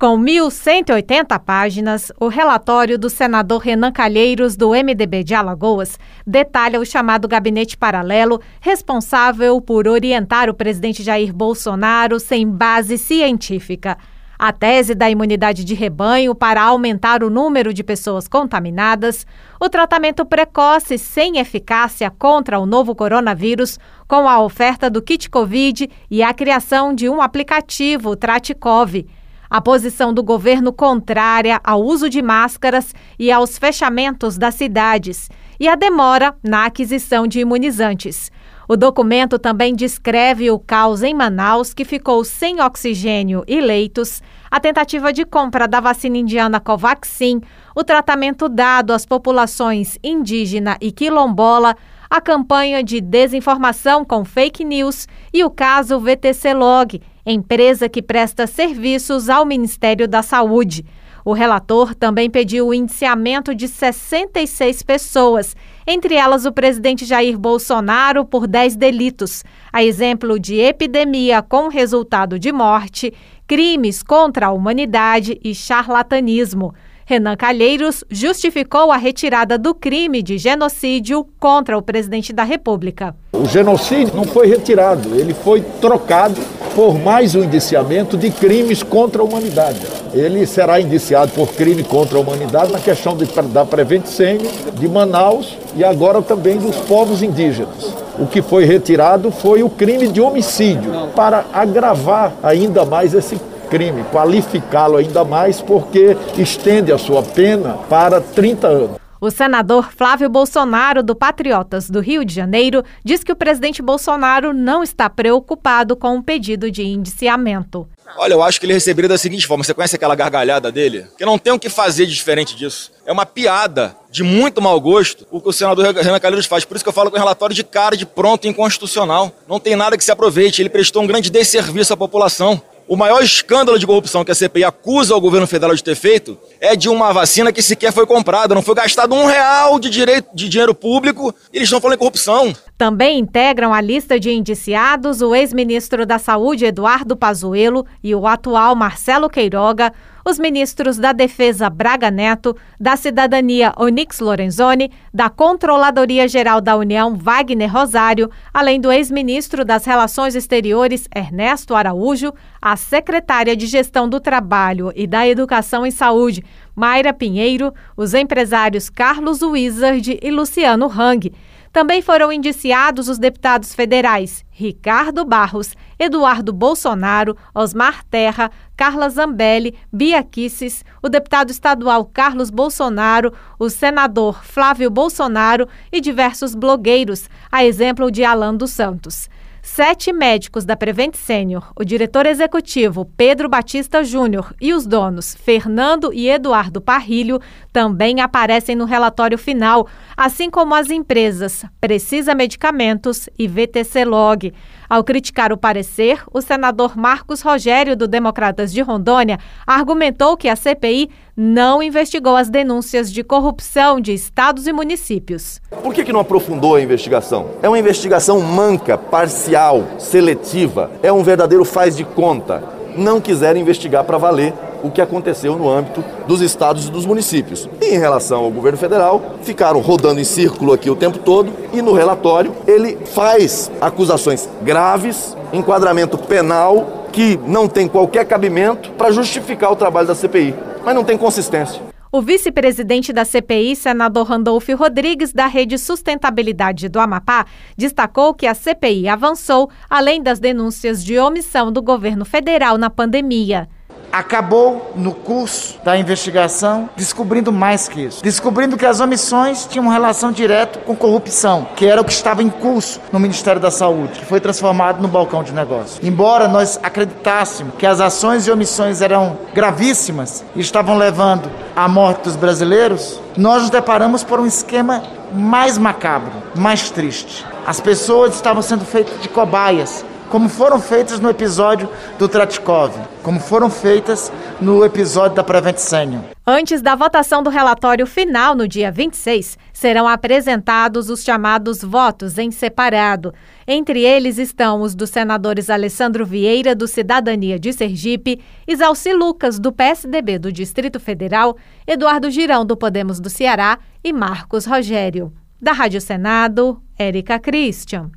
Com 1.180 páginas, o relatório do senador Renan Calheiros, do MDB de Alagoas, detalha o chamado gabinete paralelo, responsável por orientar o presidente Jair Bolsonaro sem base científica. A tese da imunidade de rebanho para aumentar o número de pessoas contaminadas, o tratamento precoce sem eficácia contra o novo coronavírus, com a oferta do kit Covid e a criação de um aplicativo Traticov a posição do governo contrária ao uso de máscaras e aos fechamentos das cidades e a demora na aquisição de imunizantes. O documento também descreve o caos em Manaus, que ficou sem oxigênio e leitos, a tentativa de compra da vacina indiana Covaxin, o tratamento dado às populações indígena e quilombola, a campanha de desinformação com fake news e o caso VTC Log, empresa que presta serviços ao Ministério da Saúde. O relator também pediu o indiciamento de 66 pessoas, entre elas o presidente Jair Bolsonaro por 10 delitos, a exemplo de epidemia com resultado de morte, crimes contra a humanidade e charlatanismo. Renan Calheiros justificou a retirada do crime de genocídio contra o presidente da República. O genocídio não foi retirado, ele foi trocado por mais um indiciamento de crimes contra a humanidade. Ele será indiciado por crime contra a humanidade na questão de, da Prevent de Manaus e agora também dos povos indígenas. O que foi retirado foi o crime de homicídio, para agravar ainda mais esse crime, qualificá-lo ainda mais, porque estende a sua pena para 30 anos. O senador Flávio Bolsonaro, do Patriotas do Rio de Janeiro, diz que o presidente Bolsonaro não está preocupado com o pedido de indiciamento. Olha, eu acho que ele receberia da seguinte forma: você conhece aquela gargalhada dele? Que não tem o que fazer de diferente disso. É uma piada de muito mau gosto o que o senador Renan Calheiros faz. Por isso que eu falo que um relatório de cara de pronto inconstitucional. Não tem nada que se aproveite. Ele prestou um grande desserviço à população. O maior escândalo de corrupção que a CPI acusa o governo federal de ter feito é de uma vacina que sequer foi comprada, não foi gastado um real de, direito, de dinheiro público e eles estão falando em corrupção. Também integram a lista de indiciados o ex-ministro da Saúde Eduardo Pazuello e o atual Marcelo Queiroga, os ministros da Defesa Braga Neto, da Cidadania Onix Lorenzoni, da Controladoria Geral da União Wagner Rosário, além do ex-ministro das Relações Exteriores Ernesto Araújo, a secretária de Gestão do Trabalho e da Educação em Saúde Mayra Pinheiro, os empresários Carlos Wizard e Luciano Hang também foram indiciados os deputados federais Ricardo Barros, Eduardo Bolsonaro, Osmar Terra, Carla Zambelli, Bia Kisses, o deputado estadual Carlos Bolsonaro, o senador Flávio Bolsonaro e diversos blogueiros, a exemplo de Alan dos Santos. Sete médicos da Prevent Senior, o diretor executivo Pedro Batista Júnior e os donos Fernando e Eduardo Parrilho também aparecem no relatório final, assim como as empresas Precisa Medicamentos e VTC Log. Ao criticar o parecer, o senador Marcos Rogério, do Democratas de Rondônia, argumentou que a CPI não investigou as denúncias de corrupção de estados e municípios. Por que, que não aprofundou a investigação? É uma investigação manca, parcial, seletiva, é um verdadeiro faz de conta. Não quiseram investigar para valer o que aconteceu no âmbito dos estados e dos municípios. E em relação ao governo federal, ficaram rodando em círculo aqui o tempo todo e no relatório ele faz acusações graves, enquadramento penal que não tem qualquer cabimento para justificar o trabalho da CPI, mas não tem consistência. O vice-presidente da CPI, senador Randolfo Rodrigues, da Rede Sustentabilidade do Amapá, destacou que a CPI avançou além das denúncias de omissão do governo federal na pandemia acabou no curso da investigação descobrindo mais que isso, descobrindo que as omissões tinham relação direta com corrupção, que era o que estava em curso no Ministério da Saúde, que foi transformado no balcão de negócio. Embora nós acreditássemos que as ações e omissões eram gravíssimas e estavam levando à morte dos brasileiros, nós nos deparamos por um esquema mais macabro, mais triste. As pessoas estavam sendo feitas de cobaias como foram feitas no episódio do Tratkov, como foram feitas no episódio da Prevent Senior. Antes da votação do relatório final no dia 26, serão apresentados os chamados votos em separado. Entre eles estão os dos senadores Alessandro Vieira, do Cidadania de Sergipe, Isalci Lucas, do PSDB do Distrito Federal, Eduardo Girão, do Podemos do Ceará e Marcos Rogério. Da Rádio Senado, Érica Christian.